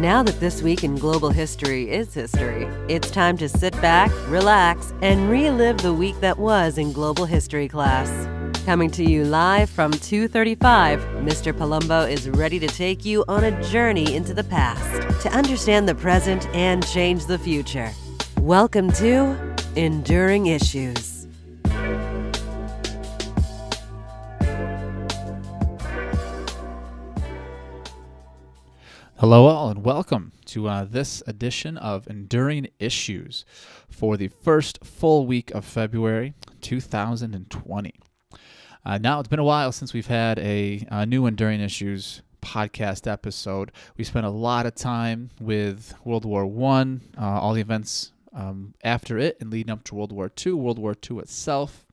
Now that this week in global history is history, it's time to sit back, relax, and relive the week that was in global history class. Coming to you live from 235, Mr. Palumbo is ready to take you on a journey into the past to understand the present and change the future. Welcome to Enduring Issues. Hello, all, and welcome to uh, this edition of Enduring Issues for the first full week of February 2020. Uh, now, it's been a while since we've had a, a new Enduring Issues podcast episode. We spent a lot of time with World War One, uh, all the events um, after it, and leading up to World War Two, World War Two itself,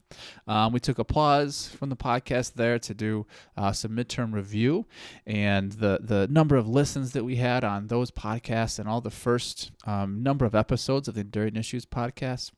um, we took a pause from the podcast there to do uh, some midterm review, and the the number of listens that we had on those podcasts and all the first um, number of episodes of the Enduring Issues podcast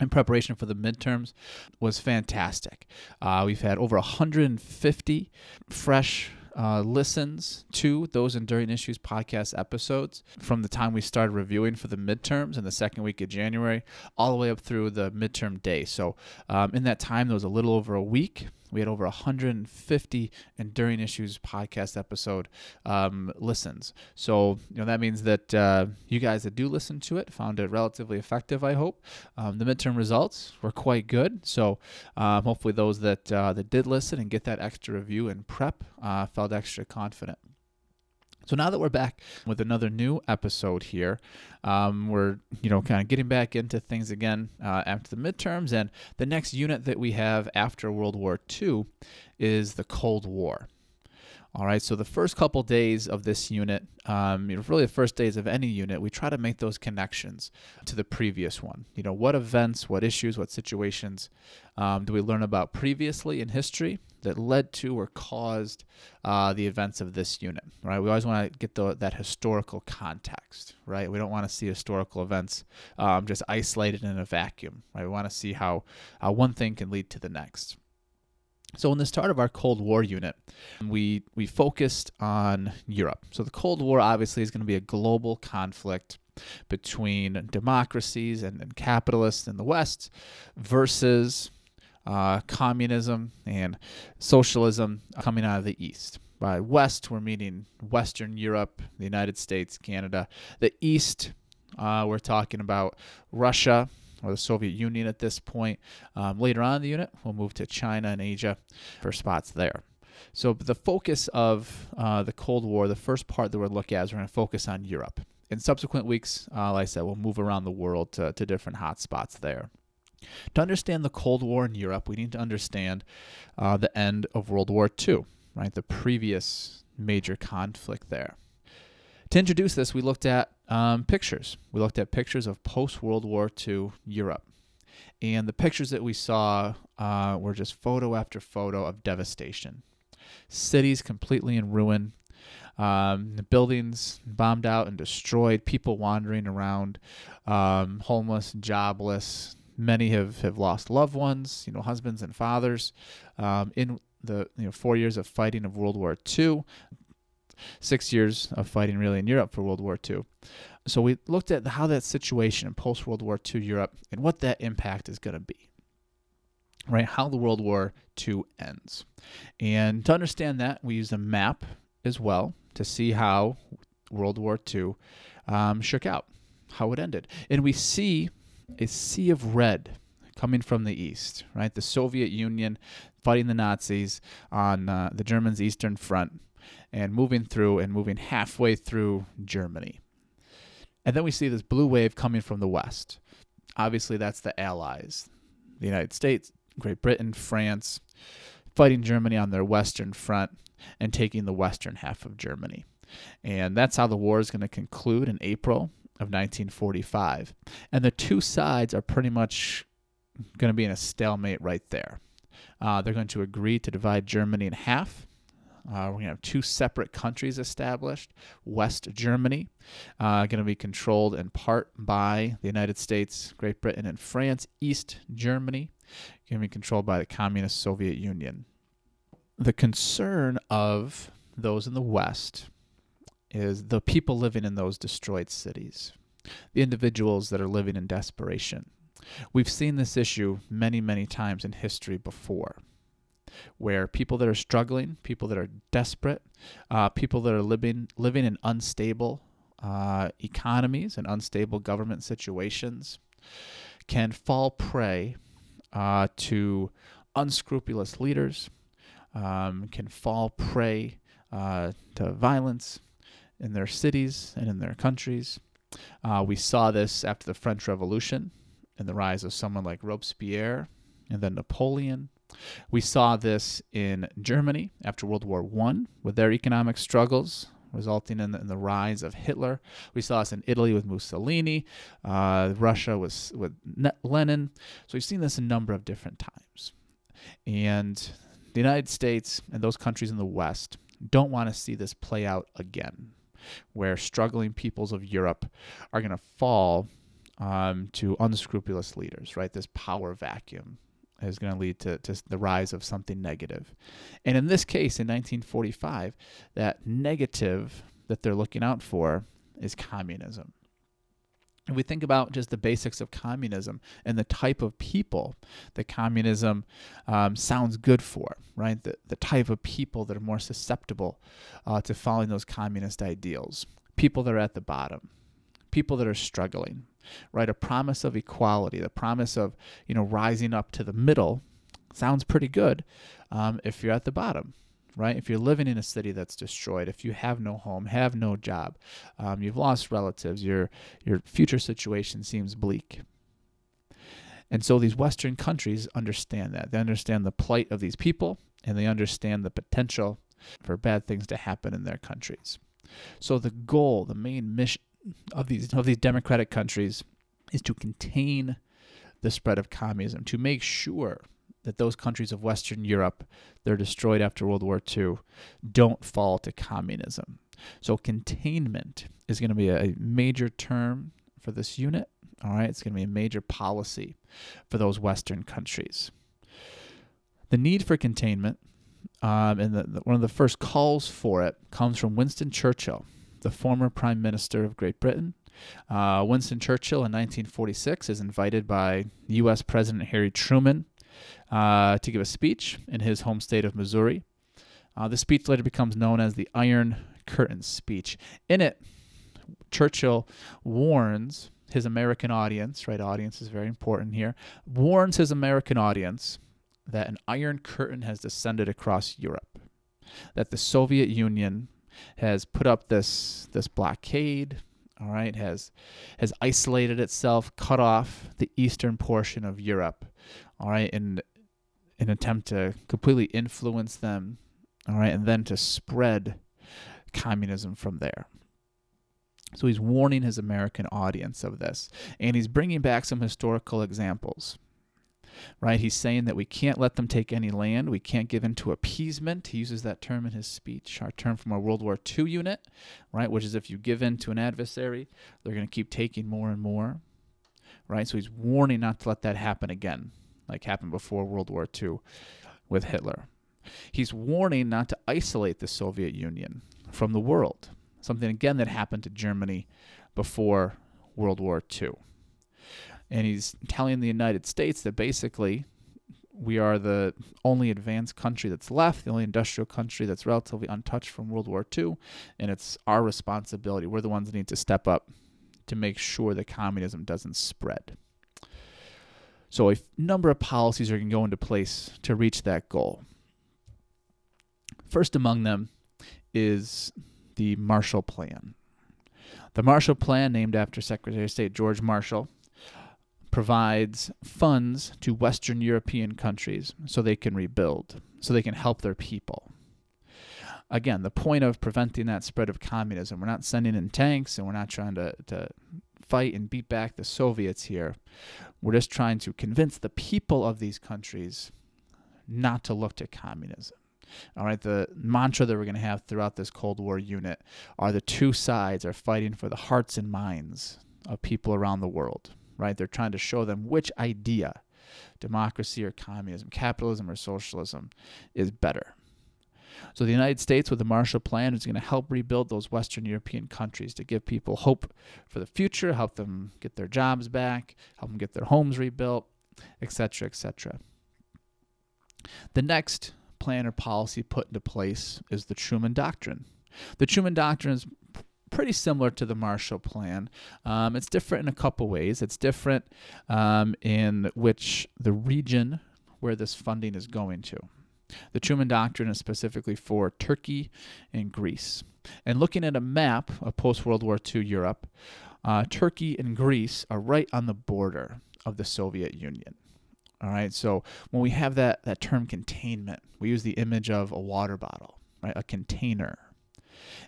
in preparation for the midterms was fantastic. Uh, we've had over 150 fresh uh, listens to those Enduring Issues podcast episodes from the time we started reviewing for the midterms in the second week of January all the way up through the midterm day. So, um, in that time, there was a little over a week we had over 150 Enduring Issues podcast episode um, listens. So, you know, that means that uh, you guys that do listen to it found it relatively effective, I hope. Um, the midterm results were quite good. So, um, hopefully, those that, uh, that did listen and get that extra review and prep uh, felt extra confident. So now that we're back with another new episode here, um, we're you know kind of getting back into things again uh, after the midterms, and the next unit that we have after World War II is the Cold War. All right, so the first couple days of this unit, um, you know, really the first days of any unit, we try to make those connections to the previous one. You know, what events, what issues, what situations um, do we learn about previously in history that led to or caused uh, the events of this unit, right? We always want to get the, that historical context, right? We don't want to see historical events um, just isolated in a vacuum, right? We want to see how uh, one thing can lead to the next. So in the start of our Cold War unit, we we focused on Europe. So the Cold War obviously is going to be a global conflict between democracies and, and capitalists in the West versus uh, communism and socialism coming out of the East. By West, we're meaning Western Europe, the United States, Canada. The East, uh, we're talking about Russia, or the Soviet Union at this point. Um, later on in the unit, we'll move to China and Asia for spots there. So the focus of uh, the Cold War, the first part that we're looking at is we're going to focus on Europe. In subsequent weeks, uh, like I said, we'll move around the world to, to different hotspots there. To understand the Cold War in Europe, we need to understand uh, the end of World War II, right? The previous major conflict there. To introduce this, we looked at um, pictures. We looked at pictures of post World War II Europe. And the pictures that we saw uh, were just photo after photo of devastation. Cities completely in ruin, um, buildings bombed out and destroyed, people wandering around, um, homeless, jobless. Many have, have lost loved ones, you know, husbands and fathers. Um, in the you know four years of fighting of World War II, six years of fighting really in Europe for World War II. So we looked at how that situation in post World War II Europe and what that impact is going to be. Right, how the World War II ends. And to understand that, we use a map as well to see how World War II um, shook out, how it ended. And we see a sea of red coming from the east, right? The Soviet Union fighting the Nazis on uh, the Germans' Eastern Front and moving through and moving halfway through Germany. And then we see this blue wave coming from the west. Obviously, that's the Allies, the United States, Great Britain, France, fighting Germany on their western front and taking the western half of Germany. And that's how the war is going to conclude in April of 1945. And the two sides are pretty much going to be in a stalemate right there. Uh, they're going to agree to divide Germany in half uh, we're going to have two separate countries established. West Germany, uh, going to be controlled in part by the United States, Great Britain, and France. East Germany, going to be controlled by the Communist Soviet Union. The concern of those in the West is the people living in those destroyed cities, the individuals that are living in desperation. We've seen this issue many, many times in history before, where people that are struggling, people that are desperate, uh, people that are living living in unstable uh, economies and unstable government situations, can fall prey uh, to unscrupulous leaders, um, can fall prey uh, to violence in their cities and in their countries. Uh, we saw this after the French Revolution and the rise of someone like Robespierre and then Napoleon. We saw this in Germany after World War I with their economic struggles, resulting in the, in the, rise of Hitler. We saw this in Italy with Mussolini, uh, Russia was with Lenin. So we've seen this a number of different times. And the United States and those countries in the West don't want to see this play out again, where struggling peoples of Europe are going to fall um, to unscrupulous leaders, right? This power vacuum is going to lead to, to the rise of something negative. And in this case, in 1945, that negative that they're looking out for is communism. If we think about just the basics of communism and the type of people that communism um, sounds good for, right? The, the type of people that are more susceptible uh, to following those communist ideals. People that are at the bottom, people that are struggling, right? A promise of equality, the promise of, you know, rising up to the middle sounds pretty good um, if you're at the bottom right? If you're living in a city that's destroyed, if you have no home, have no job, um, you've lost relatives, your your future situation seems bleak. And so these Western countries understand that. They understand the plight of these people, and they understand the potential for bad things to happen in their countries. So the goal, the main mission of these of these democratic countries is to contain the spread of communism, to make sure that those countries of Western Europe that are destroyed after World War II don't fall to communism. So containment is going to be a major term for this unit. All right, it's going to be a major policy for those Western countries. The need for containment, um, and the, the, one of the first calls for it, comes from Winston Churchill, the former Prime Minister of Great Britain. Uh, Winston Churchill in 1946 is invited by U.S. President Harry Truman uh, to give a speech in his home state of Missouri. Uh, the speech later becomes known as the Iron Curtain speech. In it, Churchill warns his American audience, right? Audience is very important here, warns his American audience that an Iron Curtain has descended across Europe, that the Soviet Union has put up this this blockade, all right, has has isolated itself, cut off the eastern portion of Europe, all right, in an attempt to completely influence them, all right, and then to spread communism from there. So he's warning his American audience of this, and he's bringing back some historical examples. Right? He's saying that we can't let them take any land. We can't give in to appeasement. He uses that term in his speech, our term from our World War II unit, right? Which is if you give in to an adversary, they're going to keep taking more and more. Right? So he's warning not to let that happen again like happened before World War II with Hitler. He's warning not to isolate the Soviet Union from the world, something again that happened to Germany before World War II. And he's telling the United States that basically we are the only advanced country that's left, the only industrial country that's relatively untouched from World War II, and it's our responsibility. We're the ones that need to step up to make sure that communism doesn't spread. So a number of policies are going to go into place to reach that goal. First among them is the Marshall Plan. The Marshall Plan, named after Secretary of State George Marshall, provides funds to Western European countries so they can rebuild, so they can help their people. Again, the point of preventing that spread of communism, we're not sending in tanks and we're not trying to, to fight and beat back the Soviets here. We're just trying to convince the people of these countries not to look to communism. All right, the mantra that we're going to have throughout this Cold War unit are the two sides are fighting for the hearts and minds of people around the world, right? They're trying to show them which idea, democracy or communism, capitalism or socialism, is better. So the United States, with the Marshall Plan, is going to help rebuild those Western European countries to give people hope for the future, help them get their jobs back, help them get their homes rebuilt, etc., etc. The next plan or policy put into place is the Truman Doctrine. The Truman Doctrine is pretty similar to the Marshall Plan. Um, it's different in a couple ways. It's different um, in which the region where this funding is going to. The Truman Doctrine is specifically for Turkey and Greece. And looking at a map of post World War II Europe, uh, Turkey and Greece are right on the border of the Soviet Union. All right, so when we have that, that term containment, we use the image of a water bottle, right? A container.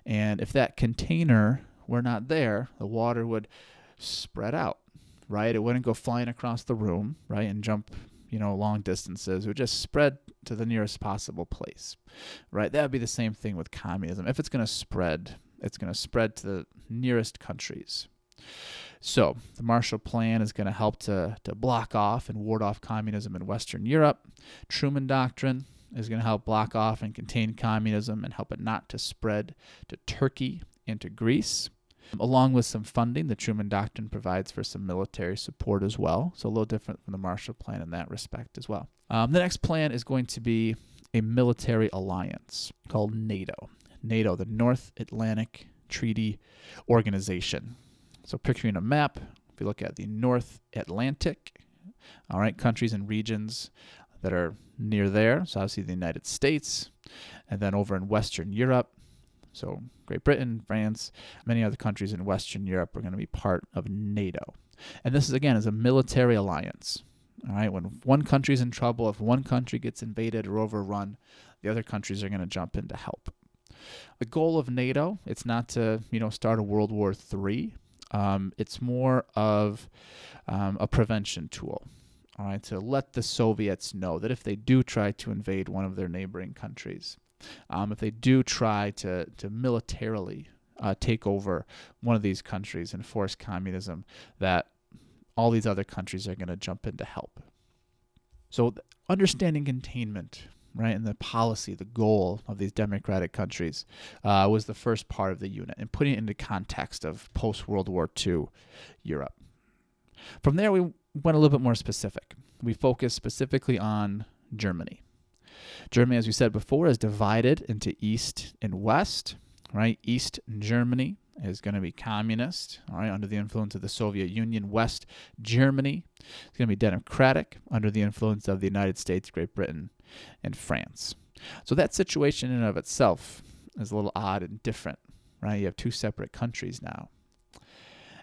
And if that container were not there, the water would spread out, right? It wouldn't go flying across the room, right, and jump, you know, long distances. It would just spread to the nearest possible place, right? That would be the same thing with communism. If it's going to spread, it's going to spread to the nearest countries. So the Marshall Plan is going to help to, to block off and ward off communism in Western Europe. Truman Doctrine is going to help block off and contain communism and help it not to spread to Turkey and to Greece. Along with some funding, the Truman Doctrine provides for some military support as well. So a little different from the Marshall Plan in that respect as well. Um, the next plan is going to be a military alliance called NATO. NATO, the North Atlantic Treaty Organization. So picturing a map, if you look at the North Atlantic, all right, countries and regions that are near there. So obviously the United States, and then over in Western Europe. So Great Britain, France, many other countries in Western Europe are going to be part of NATO. And this is again is a military alliance. All right, when one country's in trouble, if one country gets invaded or overrun, the other countries are going to jump in to help. The goal of NATO, it's not to you know start a World War III. Um, it's more of um, a prevention tool. All right, to let the Soviets know that if they do try to invade one of their neighboring countries, um, if they do try to to militarily uh, take over one of these countries and force communism, that all these other countries are going to jump in to help. So, understanding containment right? And the policy, the goal of these democratic countries uh, was the first part of the unit and putting it into context of post World War II Europe. From there, we went a little bit more specific. We focused specifically on Germany. Germany, as we said before, is divided into East and West, right? East Germany is going to be communist, all right, under the influence of the Soviet Union. West Germany is going to be democratic under the influence of the United States, Great Britain, and France. So that situation in and of itself is a little odd and different, right? You have two separate countries now.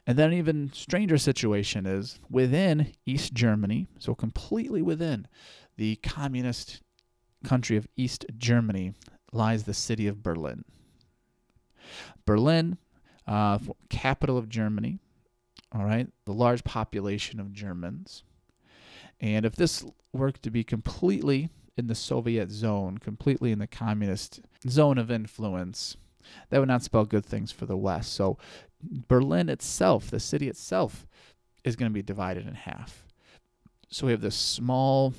And then an even stranger situation is within East Germany, so completely within the communist country of East Germany, lies the city of Berlin. Berlin, uh, capital of Germany, all right, the large population of Germans. And if this were to be completely in the Soviet zone, completely in the communist zone of influence, that would not spell good things for the West. So Berlin itself, the city itself, is going to be divided in half. So we have this small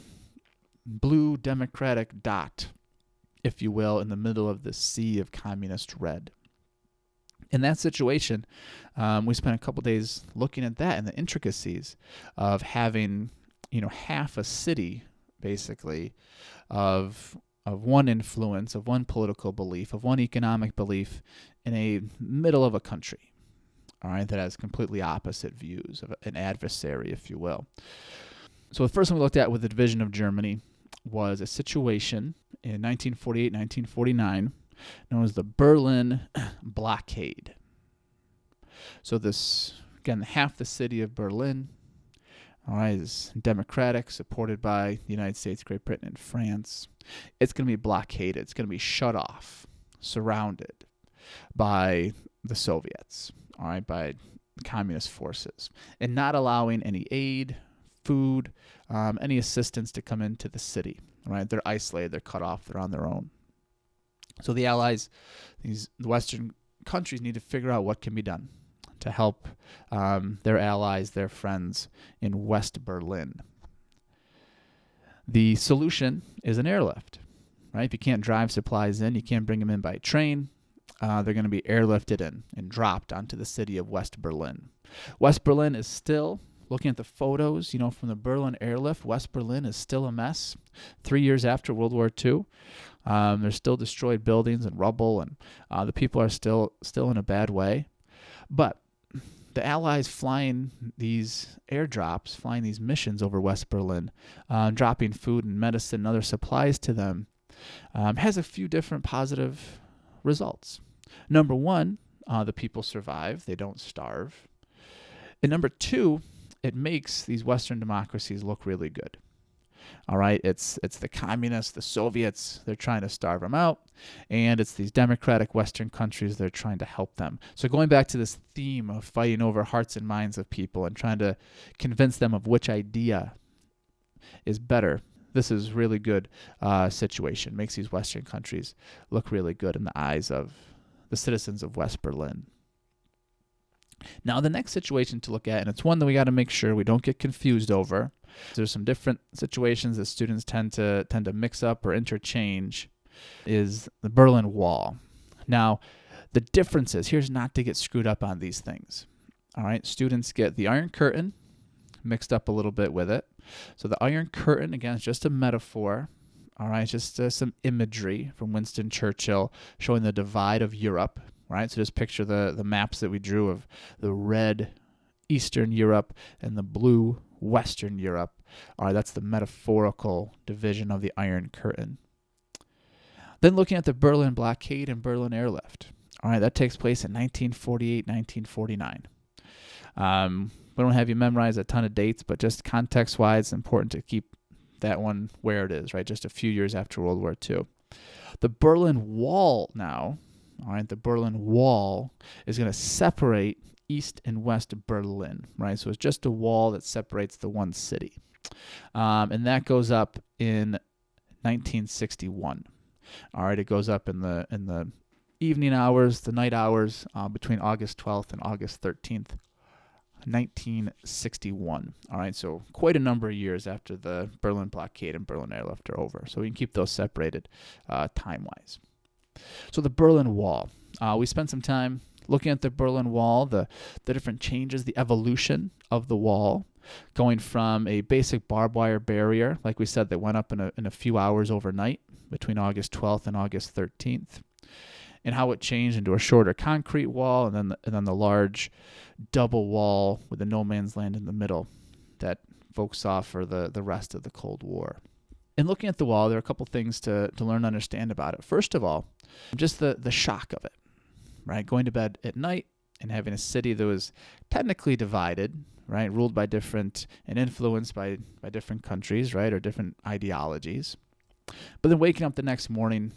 blue democratic dot, if you will, in the middle of the sea of communist red. In that situation, um, we spent a couple days looking at that and the intricacies of having, you know, half a city basically of of one influence, of one political belief, of one economic belief in a middle of a country. All right, that has completely opposite views of an adversary, if you will. So the first one we looked at with the division of Germany was a situation in 1948, 1949, known as the Berlin Blockade. So this again, half the city of Berlin all right, is democratic, supported by the United States, Great Britain, and France. It's going to be blockaded. It's going to be shut off, surrounded by the Soviets, all right, by communist forces, and not allowing any aid, food, um, any assistance to come into the city. Right, they're isolated, they're cut off, they're on their own. So the Allies, these Western countries, need to figure out what can be done to help um, their allies, their friends in West Berlin. The solution is an airlift. right? If you can't drive supplies in, you can't bring them in by train. Uh, they're going to be airlifted in and dropped onto the city of West Berlin. West Berlin is still looking at the photos, you know, from the Berlin airlift, West Berlin is still a mess. Three years after World War II, um, there's still destroyed buildings and rubble, and uh, the people are still still in a bad way. But the Allies flying these airdrops, flying these missions over West Berlin, uh, dropping food and medicine and other supplies to them, um, has a few different positive results. Number one, uh, the people survive, they don't starve. And number two, it makes these Western democracies look really good. All right, it's it's the communists, the Soviets, they're trying to starve them out, and it's these democratic Western countries they're trying to help them. So going back to this theme of fighting over hearts and minds of people and trying to convince them of which idea is better. This is really good uh, situation. Makes these Western countries look really good in the eyes of the citizens of West Berlin. Now, the next situation to look at, and it's one that we got to make sure we don't get confused over. There's some different situations that students tend to tend to mix up or interchange. Is the Berlin Wall. Now, the differences here's not to get screwed up on these things. All right, students get the Iron Curtain mixed up a little bit with it. So the Iron Curtain again is just a metaphor. All right, just uh, some imagery from Winston Churchill showing the divide of Europe right? So just picture the, the maps that we drew of the red Eastern Europe and the blue Western Europe. All right, that's the metaphorical division of the Iron Curtain. Then looking at the Berlin blockade and Berlin airlift. All right, that takes place in 1948, 1949. Um, we don't have you memorize a ton of dates, but just context wise, it's important to keep that one where it is, right? Just a few years after World War II. The Berlin Wall now all right, the Berlin Wall is going to separate East and West of Berlin, right? So it's just a wall that separates the one city. Um, and that goes up in 1961. All right, it goes up in the in the evening hours, the night hours uh, between August 12th and August 13th, 1961. All right, so quite a number of years after the Berlin blockade and Berlin airlift are over. So we can keep those separated uh, time wise. So the Berlin Wall. Uh, we spent some time looking at the Berlin Wall, the, the different changes, the evolution of the wall, going from a basic barbed wire barrier, like we said, that went up in a, in a few hours overnight between August 12th and August 13th, and how it changed into a shorter concrete wall, and then the, and then the large double wall with the no man's land in the middle that folks saw for the, the rest of the Cold War in looking at the wall, there are a couple things to, to learn and understand about it. First of all, just the, the shock of it, right? Going to bed at night and having a city that was technically divided, right? Ruled by different and influenced by, by different countries, right? Or different ideologies. But then waking up the next morning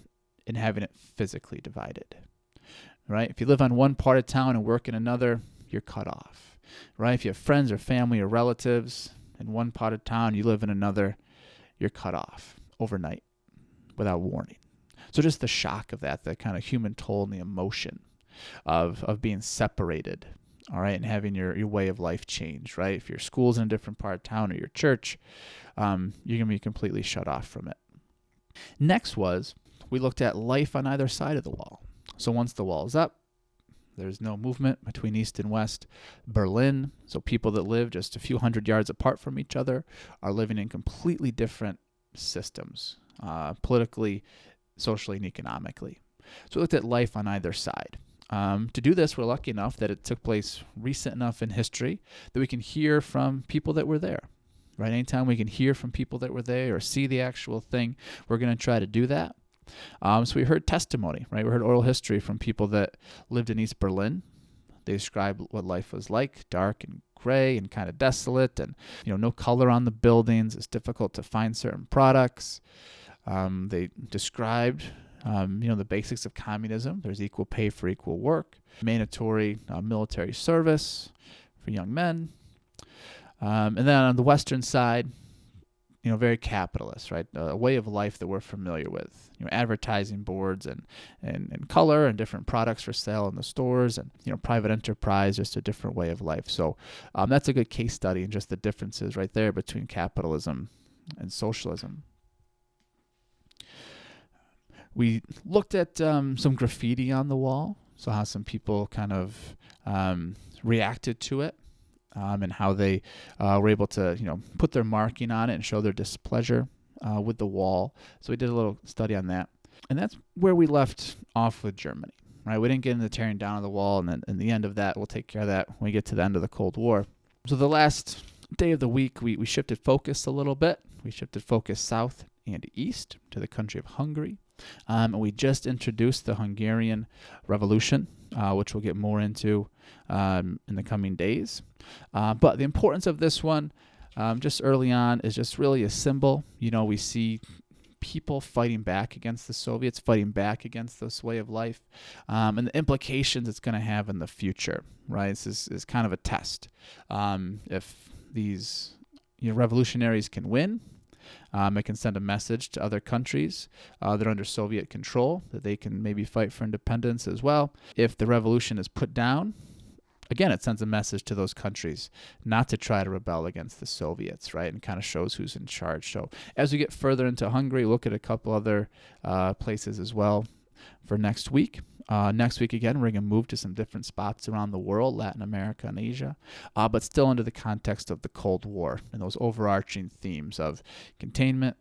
and having it physically divided, right? If you live on one part of town and work in another, you're cut off, right? If you have friends or family or relatives in one part of town, you live in another, you're cut off overnight without warning. So just the shock of that, the kind of human toll and the emotion of of being separated, all right, and having your, your way of life change, right? If your school's in a different part of town or your church, um, you're gonna be completely shut off from it. Next was we looked at life on either side of the wall. So once the wall is up, there's no movement between East and West Berlin. So people that live just a few hundred yards apart from each other are living in completely different systems, uh, politically, socially, and economically. So we looked at life on either side. Um, to do this, we're lucky enough that it took place recent enough in history that we can hear from people that were there. Right? Anytime we can hear from people that were there or see the actual thing, we're going to try to do that. Um, so we heard testimony, right? We heard oral history from people that lived in East Berlin. They described what life was like, dark and gray and kind of desolate, and you know, no color on the buildings. It's difficult to find certain products. Um, they described, um, you know, the basics of communism. There's equal pay for equal work, mandatory uh, military service for young men, um, and then on the western side, you know, very capitalist, right? A way of life that we're familiar with. You know, advertising boards and, and, and color and different products for sale in the stores and, you know, private enterprise, just a different way of life. So um, that's a good case study and just the differences right there between capitalism and socialism. We looked at um, some graffiti on the wall, so how some people kind of um, reacted to it. Um, and how they uh, were able to, you know, put their marking on it and show their displeasure uh, with the wall. So we did a little study on that, and that's where we left off with Germany. Right, we didn't get into tearing down of the wall, and then in the end of that, we'll take care of that when we get to the end of the Cold War. So the last day of the week, we, we shifted focus a little bit. We shifted focus south and east to the country of Hungary. Um, and we just introduced the Hungarian Revolution, uh, which we'll get more into um, in the coming days. Uh, but the importance of this one, um, just early on, is just really a symbol. You know, we see people fighting back against the Soviets, fighting back against this way of life, um, and the implications it's going to have in the future. Right, this is, is kind of a test. Um, if these you know, revolutionaries can win, um, it can send a message to other countries uh, that are under Soviet control that they can maybe fight for independence as well. If the revolution is put down, again, it sends a message to those countries not to try to rebel against the Soviets, right? And kind of shows who's in charge. So as we get further into Hungary, look at a couple other uh, places as well for next week. Uh, next week, again, we're going to move to some different spots around the world, Latin America and Asia, uh, but still under the context of the Cold War and those overarching themes of containment,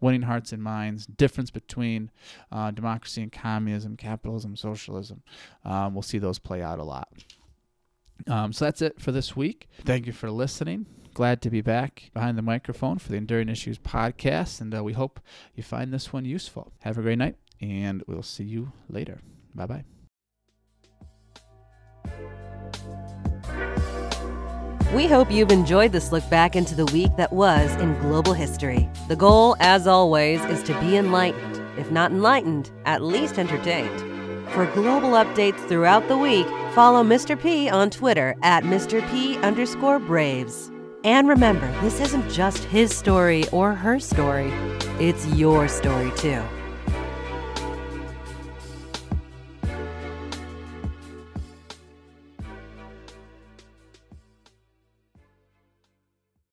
winning hearts and minds, difference between uh, democracy and communism, capitalism, socialism. Um, we'll see those play out a lot. Um, so that's it for this week. Thank you for listening. Glad to be back behind the microphone for the Enduring Issues podcast, and uh, we hope you find this one useful. Have a great night, and we'll see you later. Bye bye. We hope you've enjoyed this look back into the week that was in global history. The goal, as always, is to be enlightened. If not enlightened, at least entertained. For global updates throughout the week, follow Mr. P on Twitter at Mr. P underscore Braves. And remember, this isn't just his story or her story, it's your story too.